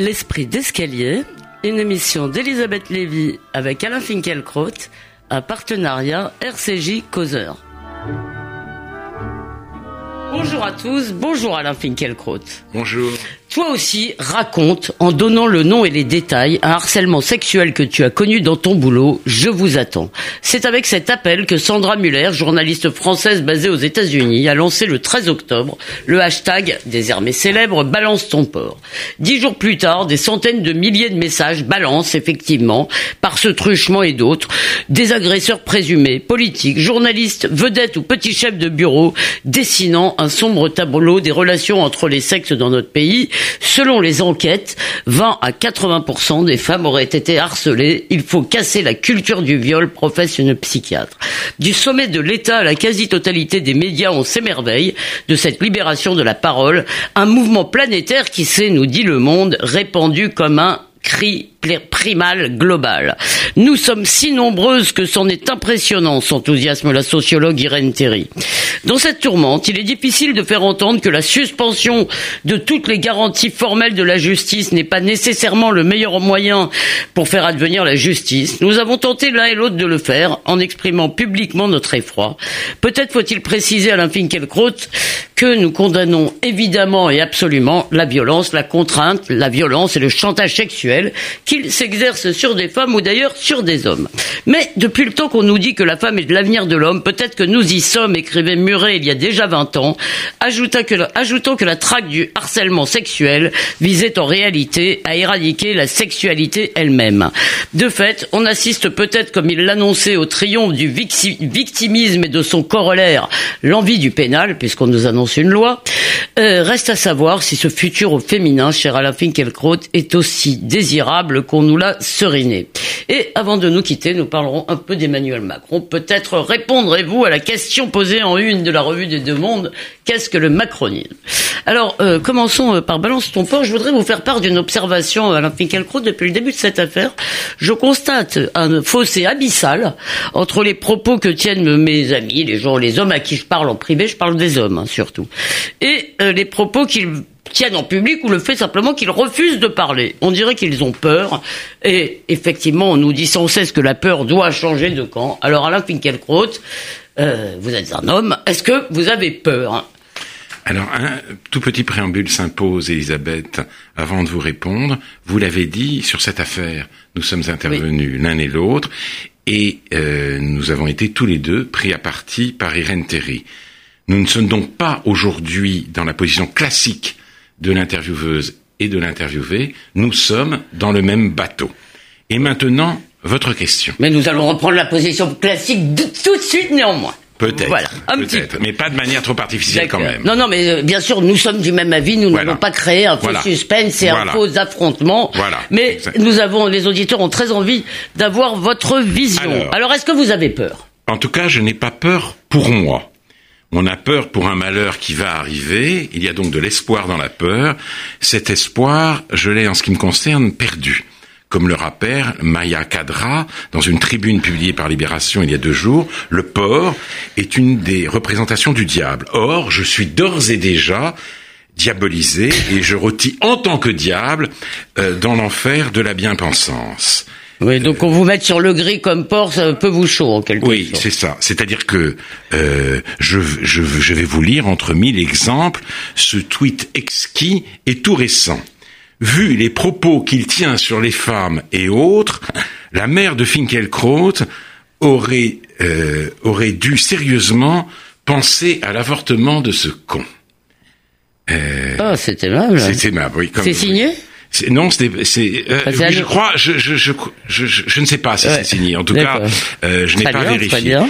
L'esprit d'escalier, une émission d'Elisabeth Lévy avec Alain Finkielkraut, un partenariat RCJ Causeur. Bonjour à tous, bonjour Alain Finkielkraut. Bonjour. Toi aussi, raconte, en donnant le nom et les détails, un harcèlement sexuel que tu as connu dans ton boulot. Je vous attends. C'est avec cet appel que Sandra Muller, journaliste française basée aux États-Unis, a lancé le 13 octobre le hashtag désormais célèbre Balance ton port. Dix jours plus tard, des centaines de milliers de messages balancent effectivement, par ce truchement et d'autres, des agresseurs présumés, politiques, journalistes, vedettes ou petits chefs de bureau, dessinant un sombre tableau des relations entre les sexes dans notre pays Selon les enquêtes, 20 à 80% des femmes auraient été harcelées. Il faut casser la culture du viol, professe une psychiatre. Du sommet de l'État à la quasi-totalité des médias, on s'émerveille de cette libération de la parole, un mouvement planétaire qui s'est, nous dit le monde, répandu comme un cri primal global. Nous sommes si nombreuses que c'en est impressionnant, s'enthousiasme la sociologue Irène Terry. Dans cette tourmente, il est difficile de faire entendre que la suspension de toutes les garanties formelles de la justice n'est pas nécessairement le meilleur moyen pour faire advenir la justice. Nous avons tenté l'un et l'autre de le faire en exprimant publiquement notre effroi. Peut-être faut-il préciser à Finkielkraut que nous condamnons évidemment et absolument la violence, la contrainte, la violence et le chantage sexuel qu'il s'exerce sur des femmes ou d'ailleurs sur des hommes. Mais depuis le temps qu'on nous dit que la femme est l'avenir de l'homme, peut-être que nous y sommes, écrivait Muret il y a déjà 20 ans, ajoutant que, ajoutant que la traque du harcèlement sexuel visait en réalité à éradiquer la sexualité elle-même. De fait, on assiste peut-être, comme il l'annonçait, au triomphe du victimisme et de son corollaire, l'envie du pénal, puisqu'on nous annonce une loi. Euh, reste à savoir si ce futur au féminin, cher Alain Finkielkraut, est aussi désirable qu'on nous l'a seriné. Et avant de nous quitter, nous parlerons un peu d'Emmanuel Macron. Peut-être répondrez-vous à la question posée en une de la revue des deux mondes. Qu'est-ce que le macronisme? Alors, euh, commençons euh, par Balance ton port. Je voudrais vous faire part d'une observation, Alain Finkielkraut, depuis le début de cette affaire. Je constate un fossé abyssal entre les propos que tiennent mes amis, les gens, les hommes à qui je parle en privé, je parle des hommes hein, surtout, et euh, les propos qu'ils tiennent en public ou le fait simplement qu'ils refusent de parler. On dirait qu'ils ont peur. Et effectivement, on nous dit sans cesse que la peur doit changer de camp. Alors Alain Finkielkraut, euh, vous êtes un homme. Est-ce que vous avez peur alors, un tout petit préambule s'impose, Elisabeth, avant de vous répondre. Vous l'avez dit, sur cette affaire, nous sommes intervenus l'un et l'autre, et euh, nous avons été tous les deux pris à partie par Irène Terry. Nous ne sommes donc pas aujourd'hui dans la position classique de l'intervieweuse et de l'interviewé, nous sommes dans le même bateau. Et maintenant, votre question. Mais nous allons reprendre la position classique de, tout de suite néanmoins. Peut-être. Voilà, peut-être, mais pas de manière trop artificielle quand même. Non, non, mais euh, bien sûr, nous sommes du même avis. Nous n'avons pas créé un faux suspense et un faux affrontement. Voilà. Mais nous avons, les auditeurs ont très envie d'avoir votre vision. Alors est-ce que vous avez peur? En tout cas, je n'ai pas peur pour moi. On a peur pour un malheur qui va arriver, il y a donc de l'espoir dans la peur. Cet espoir, je l'ai en ce qui me concerne perdu. Comme le rappelle Maya Kadra dans une tribune publiée par Libération il y a deux jours, le porc est une des représentations du diable. Or, je suis d'ores et déjà diabolisé et je rôtis en tant que diable euh, dans l'enfer de la bien-pensance. Oui, donc on vous met sur le gris comme porc, ça peut vous chaud en quelque oui, sorte. Oui, c'est ça. C'est-à-dire que euh, je, je, je vais vous lire entre mille exemples ce tweet exquis et tout récent. Vu les propos qu'il tient sur les femmes et autres, la mère de Finkelkraut aurait, euh, aurait dû sérieusement penser à l'avortement de ce con. Euh, ah, c'est aimable. C'est aimable, oui. C'est signé? Non, c'est, euh, je crois, je, je, je, je, je ne sais pas si c'est signé. En tout cas, euh, je n'ai pas vérifié. Euh,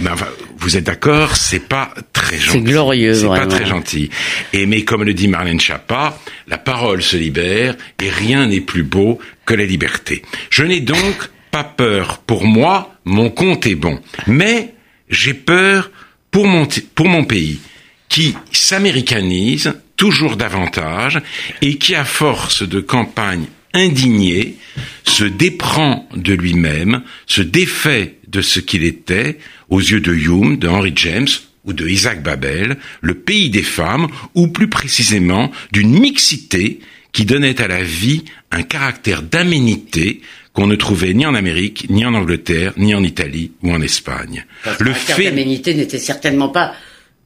mais enfin, vous êtes d'accord, c'est pas très gentil. C'est glorieux, C'est pas très gentil. Et mais comme le dit Marlène Schiappa, la parole se libère et rien n'est plus beau que la liberté. Je n'ai donc pas peur. Pour moi, mon compte est bon. Mais j'ai peur pour mon pour mon pays qui s'américanise toujours davantage et qui, à force de campagnes indignées, se déprend de lui-même, se défait de ce qu'il était aux yeux de Hume, de Henry James ou de Isaac Babel, le pays des femmes, ou plus précisément d'une mixité qui donnait à la vie un caractère d'aménité qu'on ne trouvait ni en Amérique, ni en Angleterre, ni en Italie ou en Espagne. le fait d'aménité n'était certainement pas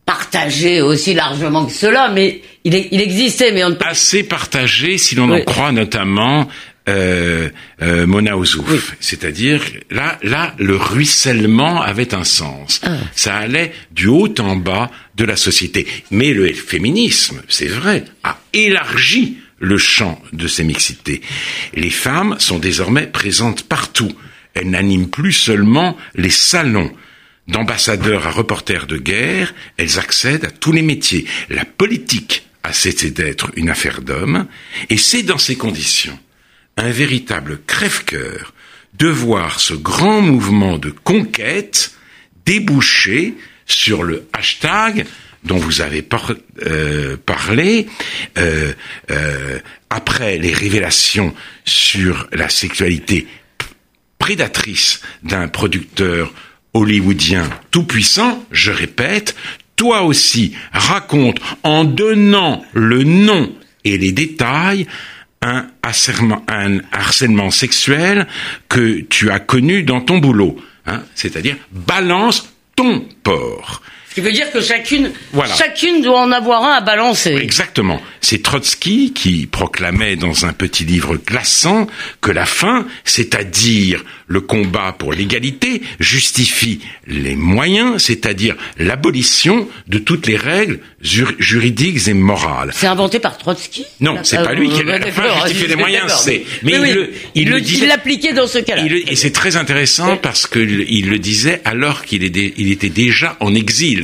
partagé aussi largement que cela, mais il, il existait, mais on ne peut... assez partagé si l'on en croit notamment euh, euh, Mona Ozouf. C'est-à-dire, là, là, le ruissellement avait un sens. Ah. Ça allait du haut en bas de la société. Mais le féminisme, c'est vrai, a élargi le champ de ces mixités. Les femmes sont désormais présentes partout. Elles n'animent plus seulement les salons. D'ambassadeurs à reporters de guerre, elles accèdent à tous les métiers. La politique a cessé d'être une affaire d'hommes, et c'est dans ces conditions un véritable crève-cœur de voir ce grand mouvement de conquête déboucher sur le hashtag dont vous avez euh, parlé, euh, euh, après les révélations sur la sexualité prédatrice d'un producteur hollywoodien tout puissant, je répète, toi aussi raconte en donnant le nom et les détails un harcèlement, sexuel que tu as connu dans ton boulot. Hein, C'est-à-dire balance ton porc. Ce qui veut dire que chacune, chacune doit en avoir un à balancer. Exactement. C'est Trotsky qui proclamait dans un petit livre glaçant que la fin, c'est-à-dire le combat pour l'égalité, justifie les moyens, c'est-à-dire l'abolition de toutes les règles juridiques et morales. C'est inventé par Trotsky? Non, c'est pas lui qui a la fin justifié les moyens, c'est mais, il, le, il, le disait, l'appliquait dans ce cas-là. Et c'est très intéressant parce que il le disait alors qu'il était déjà en exil,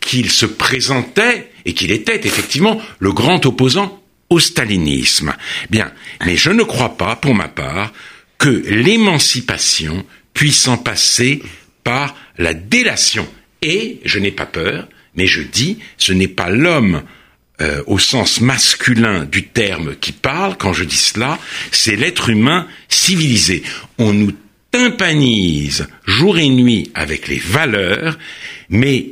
qu'il se présentait et qu'il était effectivement le grand opposant au stalinisme. Bien, mais je ne crois pas, pour ma part, que l'émancipation puisse en passer par la délation. Et je n'ai pas peur, mais je dis, ce n'est pas l'homme euh, au sens masculin du terme qui parle quand je dis cela, c'est l'être humain civilisé. On nous tympanise jour et nuit avec les valeurs, mais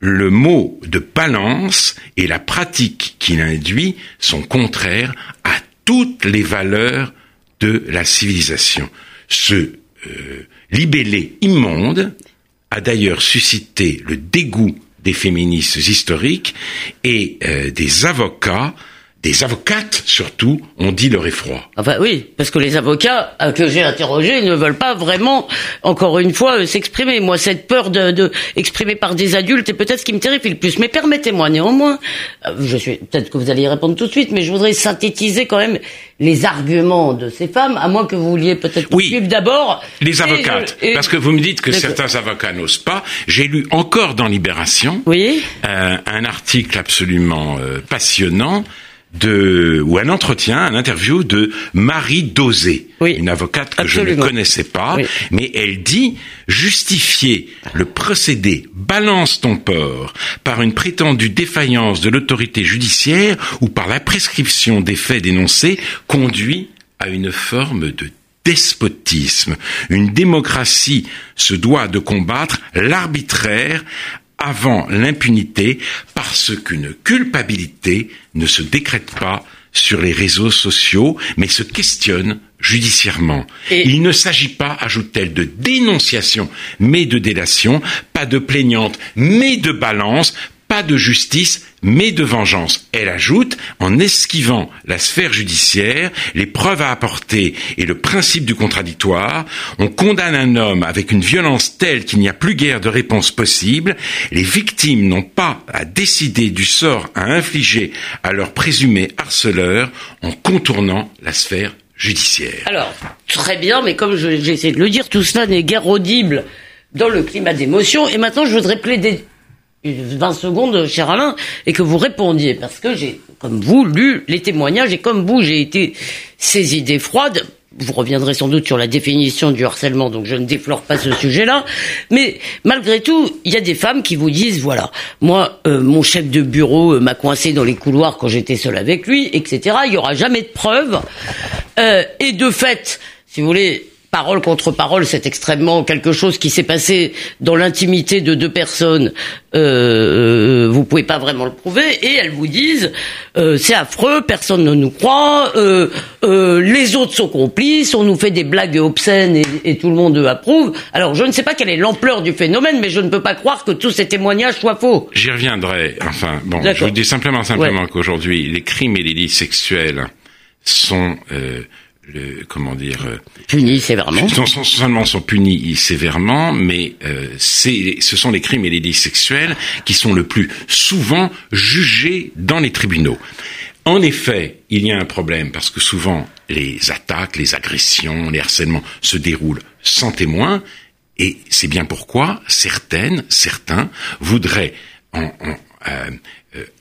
le mot de balance et la pratique qu'il induit sont contraires à toutes les valeurs de la civilisation. Ce euh, libellé immonde a d'ailleurs suscité le dégoût des féministes historiques et euh, des avocats des avocates surtout ont dit leur effroi. Enfin oui, parce que les avocats que j'ai interrogés ne veulent pas vraiment, encore une fois, euh, s'exprimer. Moi, cette peur de, de par des adultes est peut-être ce qui me terrifie le plus. Mais permettez-moi néanmoins, euh, je suis peut-être que vous allez y répondre tout de suite, mais je voudrais synthétiser quand même les arguments de ces femmes, à moins que vous vouliez peut-être oui, suivre d'abord. Les avocates, parce que vous me dites que certains avocats n'osent pas. J'ai lu encore dans Libération oui euh, un article absolument passionnant de ou un entretien, un interview de Marie Dosé, une avocate que je ne connaissais pas, mais elle dit justifier le procédé balance ton porc par une prétendue défaillance de l'autorité judiciaire ou par la prescription des faits dénoncés conduit à une forme de despotisme. Une démocratie se doit de combattre l'arbitraire avant l'impunité parce qu'une culpabilité ne se décrète pas sur les réseaux sociaux, mais se questionne judiciairement. Il ne s'agit pas, ajoute-t-elle, de dénonciation, mais de délation, pas de plaignante, mais de balance, pas de justice, mais de vengeance. Elle ajoute, en esquivant la sphère judiciaire, les preuves à apporter et le principe du contradictoire, on condamne un homme avec une violence telle qu'il n'y a plus guère de réponse possible. Les victimes n'ont pas à décider du sort à infliger à leur présumé harceleur en contournant la sphère judiciaire. Alors, très bien, mais comme j'essaie de le dire, tout cela n'est guère audible dans le climat d'émotion. Et maintenant, je voudrais plaider 20 secondes, cher Alain, et que vous répondiez, parce que j'ai, comme vous, lu les témoignages, et comme vous, j'ai été saisi d'effroi. Vous reviendrez sans doute sur la définition du harcèlement, donc je ne déflore pas ce sujet-là. Mais malgré tout, il y a des femmes qui vous disent, voilà, moi, euh, mon chef de bureau euh, m'a coincé dans les couloirs quand j'étais seul avec lui, etc. Il y aura jamais de preuves. Euh, et de fait, si vous voulez, parole contre parole, c'est extrêmement quelque chose qui s'est passé dans l'intimité de deux personnes. Euh, euh, vous pouvez pas vraiment le prouver. Et elles vous disent, euh, c'est affreux, personne ne nous croit, euh, euh, les autres sont complices, on nous fait des blagues obscènes et, et, tout le monde approuve. Alors je ne sais pas quelle est l'ampleur du phénomène, mais je ne peux pas croire que tous ces témoignages soient faux. J'y reviendrai. Enfin, bon, je vous dis simplement, simplement ouais. qu'aujourd'hui, les crimes et les délits sexuels sont euh, le, comment dire euh, punis sévèrement. Non seulement sont punis sévèrement, mais euh, c'est, ce sont les crimes et les délits sexuels qui sont le plus souvent jugés dans les tribunaux. En effet, il y a un problème parce que souvent les attaques, les agressions, les harcèlements se déroulent sans témoin, et c'est bien pourquoi certaines, certains voudraient en, en euh,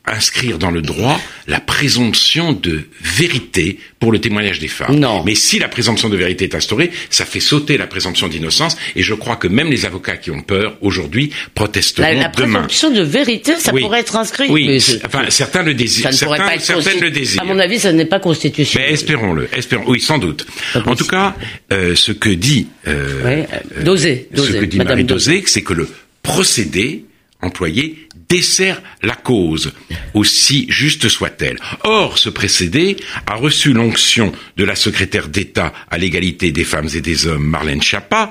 inscrire dans le droit la présomption de vérité pour le témoignage des femmes. Non. Mais si la présomption de vérité est instaurée, ça fait sauter la présomption d'innocence et je crois que même les avocats qui ont peur aujourd'hui protesteront la, la demain. La présomption de vérité, ça oui. pourrait être inscrit. Oui, enfin certains le désirent. Certains, certaines le désirent. À mon avis, ça n'est pas constitutionnel. Mais espérons-le, espérons. Oui, sans doute. En tout cas, euh, ce que dit euh, ouais, Dosé, Dosé, ce que dit Madame Marie Dosé, c'est que le procédé employé dessert la cause, aussi juste soit-elle. Or, ce précédé a reçu l'onction de la secrétaire d'État à l'égalité des femmes et des hommes, Marlène Schiappa,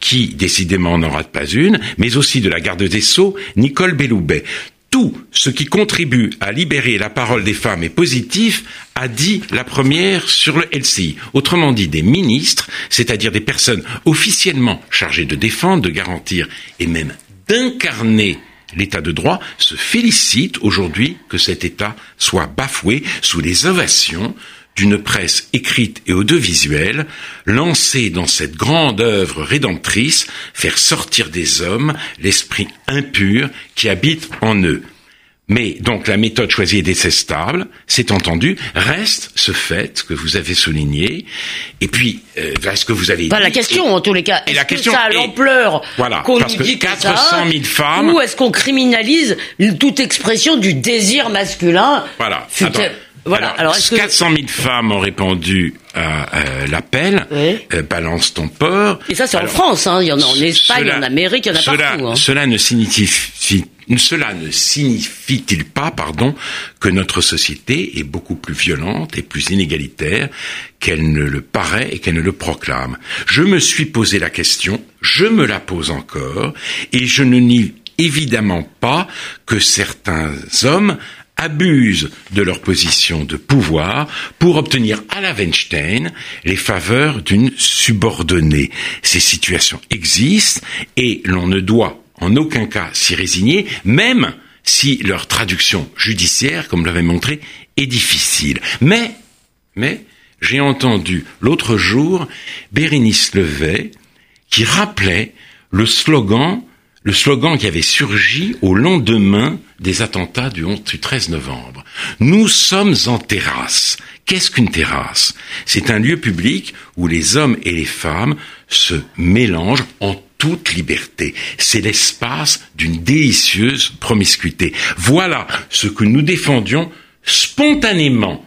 qui décidément n'en rate pas une, mais aussi de la garde des Sceaux, Nicole Belloubet. Tout ce qui contribue à libérer la parole des femmes est positif, a dit la première sur le LCI. Autrement dit, des ministres, c'est-à-dire des personnes officiellement chargées de défendre, de garantir et même d'incarner l'état de droit se félicite aujourd'hui que cet état soit bafoué sous les ovations d'une presse écrite et audiovisuelle, lancée dans cette grande œuvre rédemptrice, faire sortir des hommes l'esprit impur qui habite en eux. Mais donc la méthode choisie est détestable, c'est entendu. Reste ce fait que vous avez souligné. Et puis, euh, ce que vous avez pas dit, la question en tous les cas. Et la question que ça a l'ampleur voilà, qu'on nous que dit 400 000 femmes. Ou est-ce qu'on criminalise toute expression du désir masculin Voilà. Attends. Voilà. Alors, Alors 400 000 femmes ont répondu à euh, l'appel. Oui. Euh, balance ton port. Et ça, c'est en France. Hein. Il y en a en Espagne, cela, en Amérique, il y en a cela, partout. Hein. Cela ne signifie cela ne signifie-t-il pas, pardon, que notre société est beaucoup plus violente et plus inégalitaire qu'elle ne le paraît et qu'elle ne le proclame? Je me suis posé la question, je me la pose encore, et je ne nie évidemment pas que certains hommes abusent de leur position de pouvoir pour obtenir à la Weinstein les faveurs d'une subordonnée. Ces situations existent et l'on ne doit en aucun cas s'y résigner, même si leur traduction judiciaire, comme l'avait montré, est difficile. Mais, mais, j'ai entendu l'autre jour Bérénice Levet qui rappelait le slogan le slogan qui avait surgi au lendemain des attentats du 11 du 13 novembre. Nous sommes en terrasse. Qu'est-ce qu'une terrasse? C'est un lieu public où les hommes et les femmes se mélangent en toute liberté. C'est l'espace d'une délicieuse promiscuité. Voilà ce que nous défendions spontanément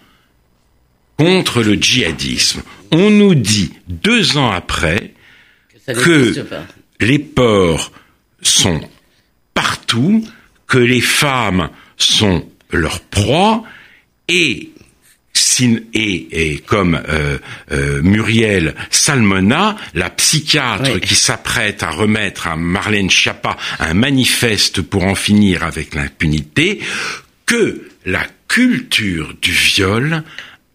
contre le djihadisme. On nous dit deux ans après que, que les ports sont partout, que les femmes sont leur proie et et, et, comme euh, euh, Muriel Salmona, la psychiatre oui. qui s'apprête à remettre à Marlène Schiappa un manifeste pour en finir avec l'impunité, que la culture du viol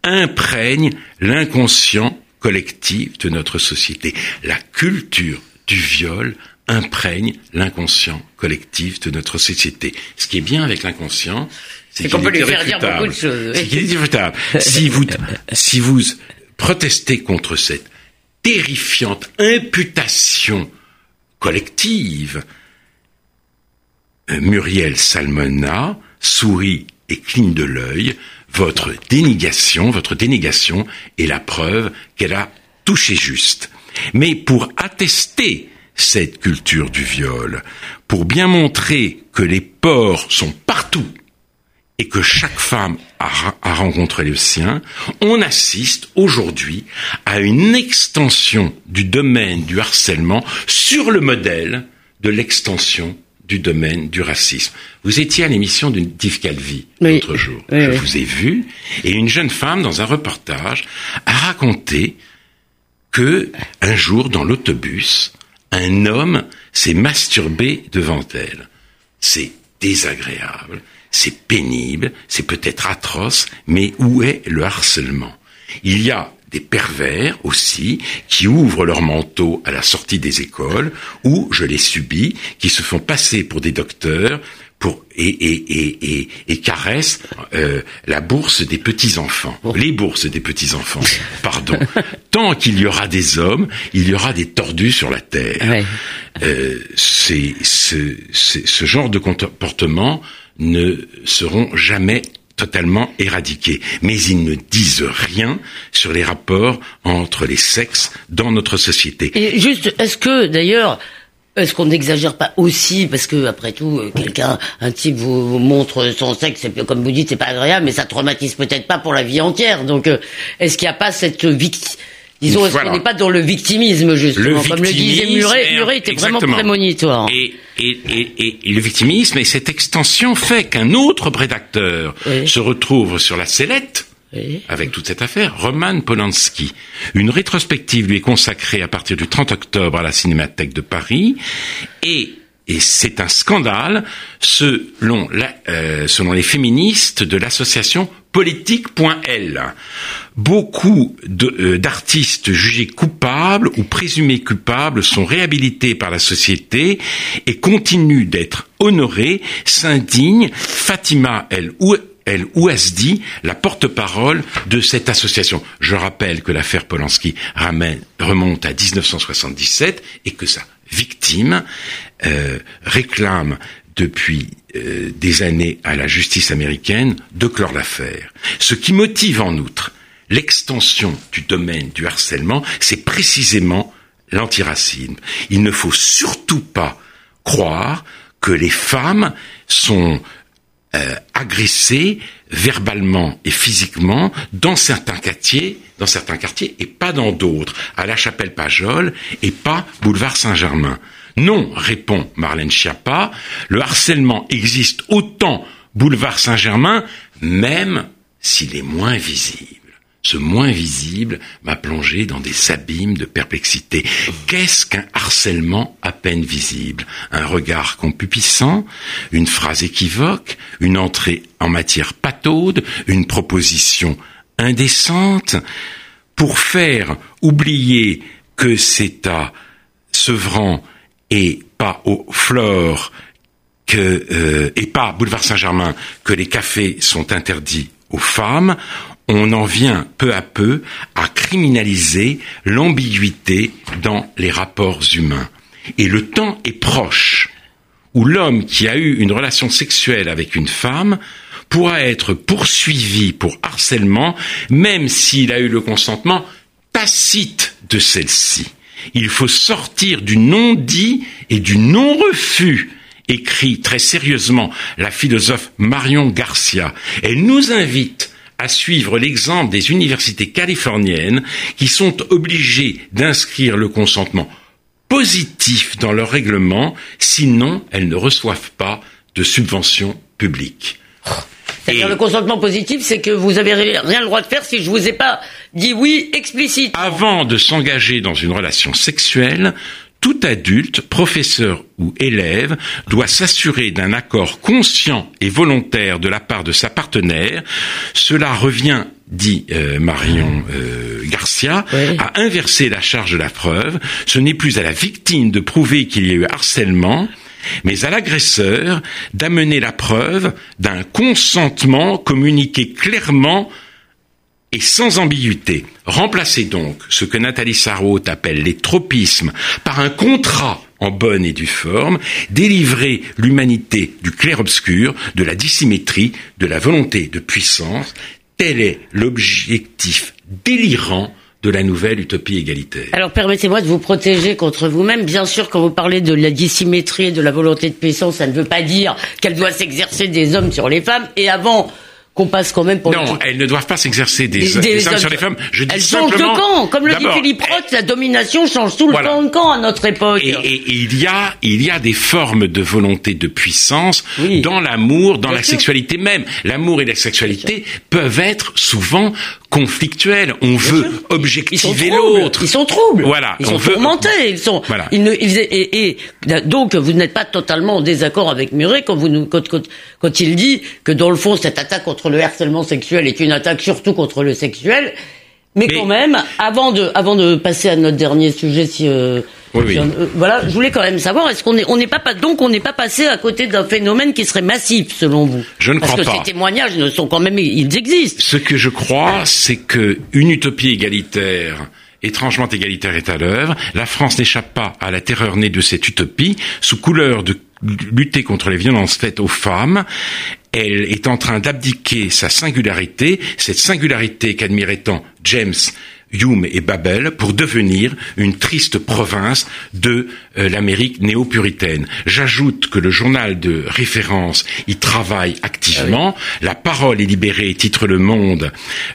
imprègne l'inconscient collectif de notre société. La culture du viol imprègne l'inconscient collectif de notre société. Ce qui est bien avec l'inconscient, c'est qu'on peut lui faire dire beaucoup de choses. C'est qu'il est irréfutable. si vous, si vous protestez contre cette terrifiante imputation collective, Muriel Salmona sourit et cligne de l'œil. Votre dénégation, votre dénégation est la preuve qu'elle a touché juste. Mais pour attester cette culture du viol, pour bien montrer que les porcs sont partout et que chaque femme a, a, rencontré le sien, on assiste aujourd'hui à une extension du domaine du harcèlement sur le modèle de l'extension du domaine du racisme. Vous étiez à l'émission d'une Div Calvi l'autre jour. Je vous ai vu et une jeune femme dans un reportage a raconté que un jour dans l'autobus, un homme s'est masturbé devant elle. C'est désagréable, c'est pénible, c'est peut-être atroce, mais où est le harcèlement? Il y a des pervers aussi qui ouvrent leur manteau à la sortie des écoles ou je les subis qui se font passer pour des docteurs pour et et et et, caressent euh, la bourse des petits enfants, oh. les bourses des petits enfants. Pardon. Tant qu'il y aura des hommes, il y aura des tordus sur la terre. Euh, c'est ce, ce genre de comportement ne seront jamais totalement éradiqués. Mais ils ne disent rien sur les rapports entre les sexes dans notre société. Et juste, est-ce que d'ailleurs, est-ce qu'on n'exagère pas aussi parce que après tout, euh, quelqu'un, un type vous, montre son sexe, et comme vous dites, c'est pas agréable, mais ça traumatise peut-être pas pour la vie entière. Donc, euh, est-ce qu'il n'y a pas cette victime Disons, est-ce qu'on n'est pas dans le victimisme, justement Comme le disait Muret, Muret était vraiment prémonitoire. Et, et, et, et, le victimisme et cette extension fait qu'un autre prédateur se retrouve sur la sellette avec toute cette affaire, Roman Polanski. Une rétrospective lui est consacrée à partir du 30 octobre à la Cinémathèque de Paris et et c'est un scandale selon, la, euh, selon les féministes de l'association politique.l. Beaucoup euh, d'artistes jugés coupables ou présumés coupables sont réhabilités par la société et continuent d'être honorés, s'indigne Fatima El El Ouasdi, la porte-parole de cette association. Je rappelle que l'affaire Polanski remonte à 1977 et que sa victime euh, réclame depuis euh, des années à la justice américaine de clore l'affaire. Ce qui motive en outre l'extension du domaine du harcèlement, c'est précisément l'antiracisme. Il ne faut surtout pas croire que les femmes sont euh, agressées verbalement et physiquement dans certains quartiers, dans certains quartiers et pas dans d'autres, à la Chapelle Pajol et pas boulevard Saint-Germain. Non, répond Marlène Schiappa, le harcèlement existe autant boulevard Saint-Germain, même s'il est moins visible. Ce moins visible m'a plongé dans des abîmes de perplexité. Qu'est-ce qu'un harcèlement à peine visible? Un regard compupissant, une phrase équivoque, une entrée en matière pataude, une proposition indécente pour faire oublier que c'est à Sevran et pas au Flore euh, et pas boulevard Saint-Germain que les cafés sont interdits aux femmes, on en vient peu à peu à criminaliser l'ambiguïté dans les rapports humains. Et le temps est proche où l'homme qui a eu une relation sexuelle avec une femme pourra être poursuivi pour harcèlement même s'il a eu le consentement tacite de celle-ci. Il faut sortir du non-dit et du non-refus écrit très sérieusement la philosophe Marion Garcia. Elle nous invite à suivre l'exemple des universités californiennes qui sont obligées d'inscrire le consentement positif dans leur règlement, sinon elles ne reçoivent pas de subventions publiques. C'est-à-dire le consentement positif, c'est que vous avez rien le droit de faire si je vous ai pas dit oui explicite. Avant de s'engager dans une relation sexuelle, tout adulte, professeur ou élève, doit s'assurer d'un accord conscient et volontaire de la part de sa partenaire. Cela revient dit euh, Marion euh, Garcia, à inverser la charge de la preuve. Ce n'est plus à la victime de prouver qu'il y a eu harcèlement, mais à l'agresseur d'amener la preuve d'un consentement communiqué clairement et sans ambiguïté. Remplacez donc ce que Nathalie Sarraute appelle les tropismes par un contrat en bonne et due forme, délivrer l'humanité du clair-obscur, de la dissymétrie, de la volonté de puissance. Tel est l'objectif délirant de la nouvelle utopie égalitaire. Alors permettez-moi de vous protéger contre vous-même. Bien sûr, quand vous parlez de la dissymétrie et de la volonté de puissance, ça ne veut pas dire qu'elle doit s'exercer des hommes sur les femmes. Et avant qu'on passe quand même pour non, elles ne doivent pas s'exercer des, des, hommes sur les femmes. Je dis elles changent de camp, comme le dit Philippe Roth, la domination change tout le temps de camp à notre époque. Et, et, il y a, il y a des formes de volonté de puissance dans l'amour, dans la sexualité même. L'amour et la sexualité peuvent être souvent conflictuels. On veut objectiver l'autre. Ils sont troubles. Voilà. Ils sont tourmentés. Ils sont. Voilà. Ils ne, ils, et, et, donc vous n'êtes pas totalement en désaccord avec Murray quand vous nous, quand, quand, quand il dit que dans le fond cette attaque contre le harcèlement sexuel est une attaque surtout contre le sexuel. Mais, quand même, avant de, avant de passer à notre dernier sujet, si, euh, oui, euh, voilà, je voulais quand même savoir, est-ce qu'on est, on n'est pas, donc on n'est pas passé à côté d'un phénomène qui serait massif, selon vous? Je ne crois pas. Parce que ces témoignages ne sont quand même, ils existent. Ce que je crois, c'est que une utopie égalitaire étrangement égalitaire est à l'œuvre. La France n'échappe pas à la terreur née de cette utopie, sous couleur de lutter contre les violences faites aux femmes. Elle est en train d'abdiquer sa singularité, cette singularité qu'admirait tant James Hume et Babel pour devenir une triste province de euh, l'Amérique néo-puritaine. J'ajoute que le journal de référence y travaille activement. Ah La parole est libérée, titre Le Monde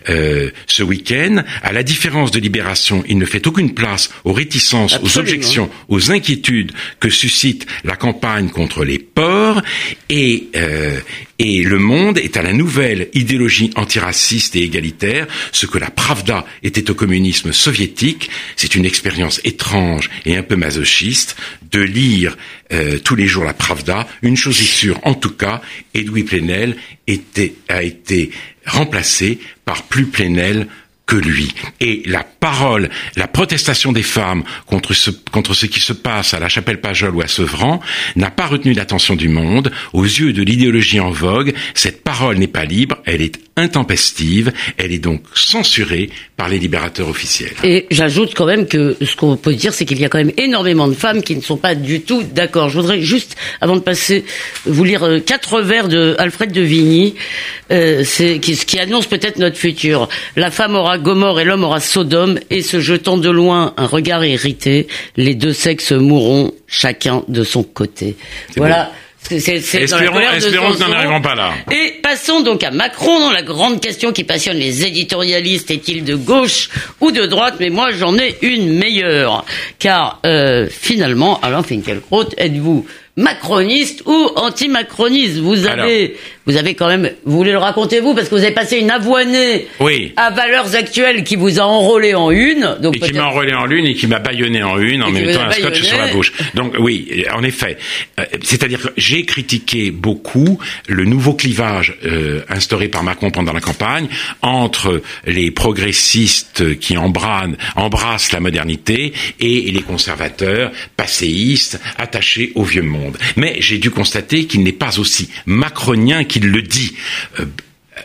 euh, ce week-end. À la différence de Libération, il ne fait aucune place aux réticences, aux objections, aux inquiétudes que suscite la campagne contre les porcs. Et, euh, et Le Monde est à la nouvelle idéologie antiraciste et égalitaire, ce que la Pravda était au communisme soviétique. C'est une expérience étrange et un peu masochiste de lire euh, tous les jours la Pravda. Une chose est sûre, en tout cas, Edoui Plenel a été remplacé par plus Plenel que lui. Et la parole, la protestation des femmes contre ce, contre ce qui se passe à la chapelle Pajol ou à Sevran n'a pas retenu l'attention du monde. Aux yeux de l'idéologie en vogue, cette parole n'est pas libre, elle est intempestive, elle est donc censurée par les libérateurs officiels. Et j'ajoute quand même que ce qu'on peut dire, c'est qu'il y a quand même énormément de femmes qui ne sont pas du tout d'accord. Je voudrais juste, avant de passer, vous lire euh, quatre vers de Alfred de Vigny, euh, qui, qui annonce peut-être notre futur. La femme aura Gomorre et l'homme aura Sodome, et se jetant de loin un regard irrité, les deux sexes mourront chacun de son côté. Voilà. C'est, espérons, espérons que nous n'arrivons pas là. Et passons donc à Macron, dans la grande question qui passionne les éditorialistes. Est-il de gauche ou de droite? Mais moi, j'en ai une meilleure. Car euh, finalement, Alain Finkielkraut, êtes-vous macroniste ou anti-macroniste Vous avez vous avez quand même, vous voulez le raconter vous, parce que vous avez passé une avoinée oui. à valeurs actuelles qui vous a enrôlé en une. Donc et qui m'a enrôlé en une et qui m'a baïonné en une en temps un scotch sur la bouche. Donc oui, en effet. Euh, c'est-à-dire que j'ai critiqué beaucoup le nouveau clivage euh, instauré par Macron pendant la campagne entre les progressistes qui embrassent la modernité et les conservateurs passéistes attachés au vieux monde. Mais j'ai dû constater qu'il n'est pas aussi macronien qu'il il le dit. Euh,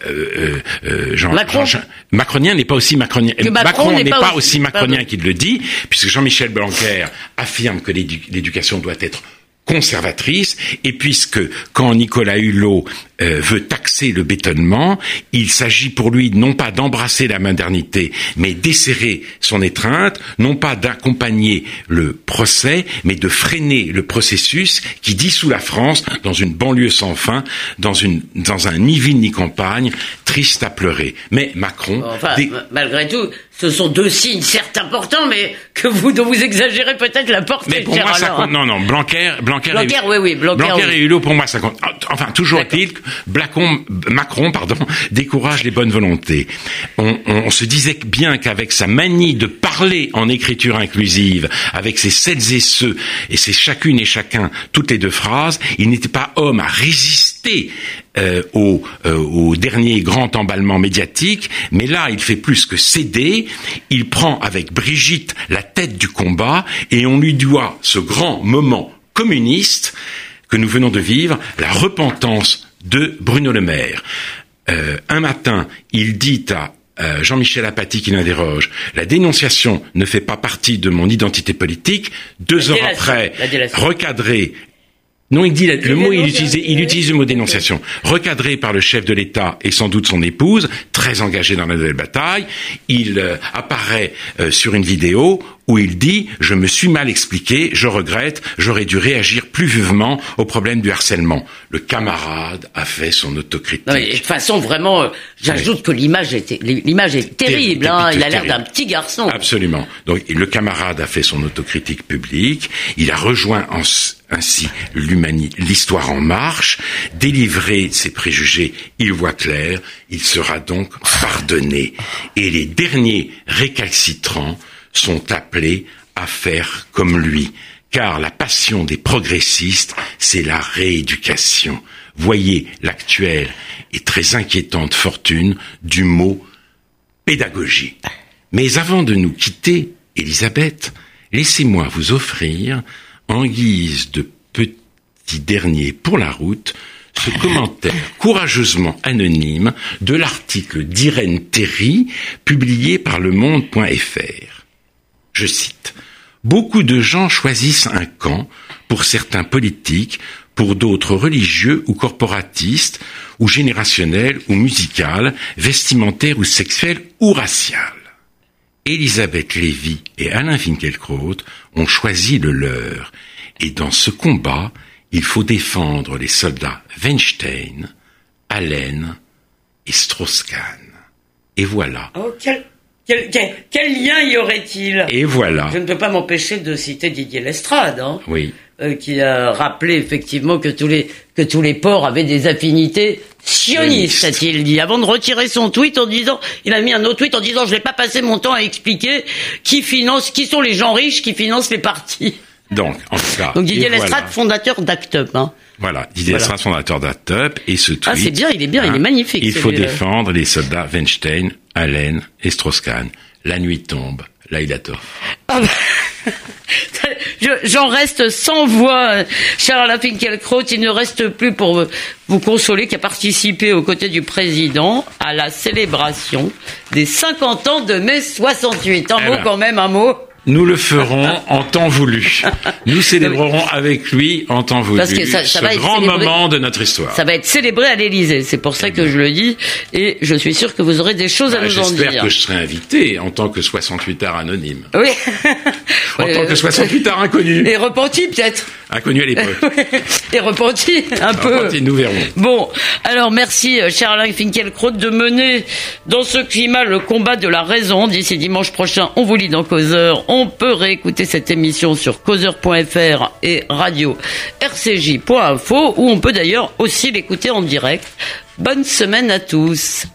euh, euh, Jean, Macron. macronien n'est pas aussi macronien. Macron, n'est pas, aussi, macronien qu'il le dit, puisque Jean-Michel Blanquer affirme que l'éducation doit être conservatrice, et puisque quand Nicolas Hulot euh, veut taxer le bétonnement, il s'agit pour lui non pas d'embrasser la modernité, mais d'esserrer son étreinte, non pas d'accompagner le procès, mais de freiner le processus qui dissout la France dans une banlieue sans fin, dans, une, dans un ni ville ni campagne, triste à pleurer. Mais Macron... Enfin, malgré tout, ce sont deux signes certes importants, mais que vous, dont vous exagérez peut-être la portée. Mais pour moi, ça compte. Non, non, Blanquer, Blanquer, Blanquer et, oui, oui, Blanquer, Blanquer et Hulot, pour moi, ça compte. Enfin, toujours est-il Blacon, Macron, pardon, décourage les bonnes volontés. On, se disait bien qu'avec sa manie de parler en écriture inclusive, avec ses celles et ceux, et ses chacune et chacun, toutes les deux phrases, il n'était pas homme à résister euh, au, euh, au, dernier grand emballement médiatique, mais là, il fait plus que céder. Il prend avec Brigitte la tête du combat et on lui doit ce grand moment communiste que nous venons de vivre, la repentance de Bruno Le Maire. Euh, un matin, il dit à Jean-Michel Apathy qui l'interroge. La dénonciation ne fait pas partie de mon identité politique. Deux heures après, recadré Non, il dit le mot, il utilise, il utilise le mot dénonciation. Recadré par le chef de l'État et sans doute son épouse, très engagé dans la nouvelle bataille, il euh, apparaît euh, sur une vidéo où il dit « Je me suis mal expliqué, je regrette, j'aurais dû réagir plus vivement au problème du harcèlement. » Le camarade a fait son autocritique. de toute façon, vraiment, euh, j'ajoute que l'image est, l'image est terrible. Hein, il a l'air d'un petit garçon. Absolument. Donc le camarade a fait son autocritique publique. Il a rejoint ainsi l'histoire en marche, délivré ses préjugés, il voit clair, il sera donc pardonné. Et les derniers récalcitrants sont appelés à faire comme lui, car la passion des progressistes, c'est la rééducation. Voyez l'actuelle et très inquiétante fortune du mot pédagogie. Mais avant de nous quitter, Elisabeth, laissez-moi vous offrir, en guise de petit dernier pour la route, ce commentaire courageusement anonyme de l'article d'Irène Terry publié par le monde.fr. Je cite, Beaucoup de gens choisissent un camp, pour certains politiques, pour d'autres religieux ou corporatistes, ou générationnels ou musicales, vestimentaires ou sexuels ou raciales. Elisabeth Lévy et Alain Finkielkraut ont choisi le leur, et dans ce combat, il faut défendre les soldats Weinstein, Allen et Strauss-Kahn. Et voilà. Oh, quel, lien y aurait-il Et voilà. Je ne peux pas m'empêcher de citer Didier Lestrade, hein, oui. Euh, qui a rappelé effectivement que tous les que tous les ports avaient des affinités sionistes, a-t-il dit, avant de retirer son tweet en disant, il a mis un autre tweet en disant, je vais pas passer mon temps à expliquer qui finance, qui sont les gens riches qui financent les partis. Donc, en tout cas. Donc Didier Lestrade, fondateur d'Act Up. Hein. Voilà, Didier Lestrade, fondateur d'Act Up, et ce tweet. Ah, c'est bien, il est bien, il est hein, magnifique. Il faut défendre les soldats Weinstein, Allen et Strauss-Kahn. La nuit tombe, là il a tort. Ah bah, j'en reste sans voix, Charles Finkielkraut. Il ne reste plus pour vous consoler qu'à participer aux côtés du président à la célébration des 50 ans de mai 68. Un eh mot ben. quand même, un mot. Nous le ferons en temps voulu. Nous célébrerons avec lui en temps voulu Parce que ça, ça ce grand moment de notre histoire. Ça va être célébré à l'Élysée, c'est pour ça que je le dis, et je suis sûr que vous aurez des choses à bah, nous en dire. J'espère que je serai invité en tant que 68 art anonyme. Oui. en tant que 68 art inconnu. Et repenti peut-être. Inconnu à l'époque. et repenti un peu. Repenti, nous verrons. Bon, alors merci euh, cher Alain Finkielkraut de mener dans ce climat le combat de la raison. D'ici dimanche prochain, on vous lit dans Causeur on peut réécouter cette émission sur causeur.fr et radio rcj.info où on peut d'ailleurs aussi l'écouter en direct. Bonne semaine à tous.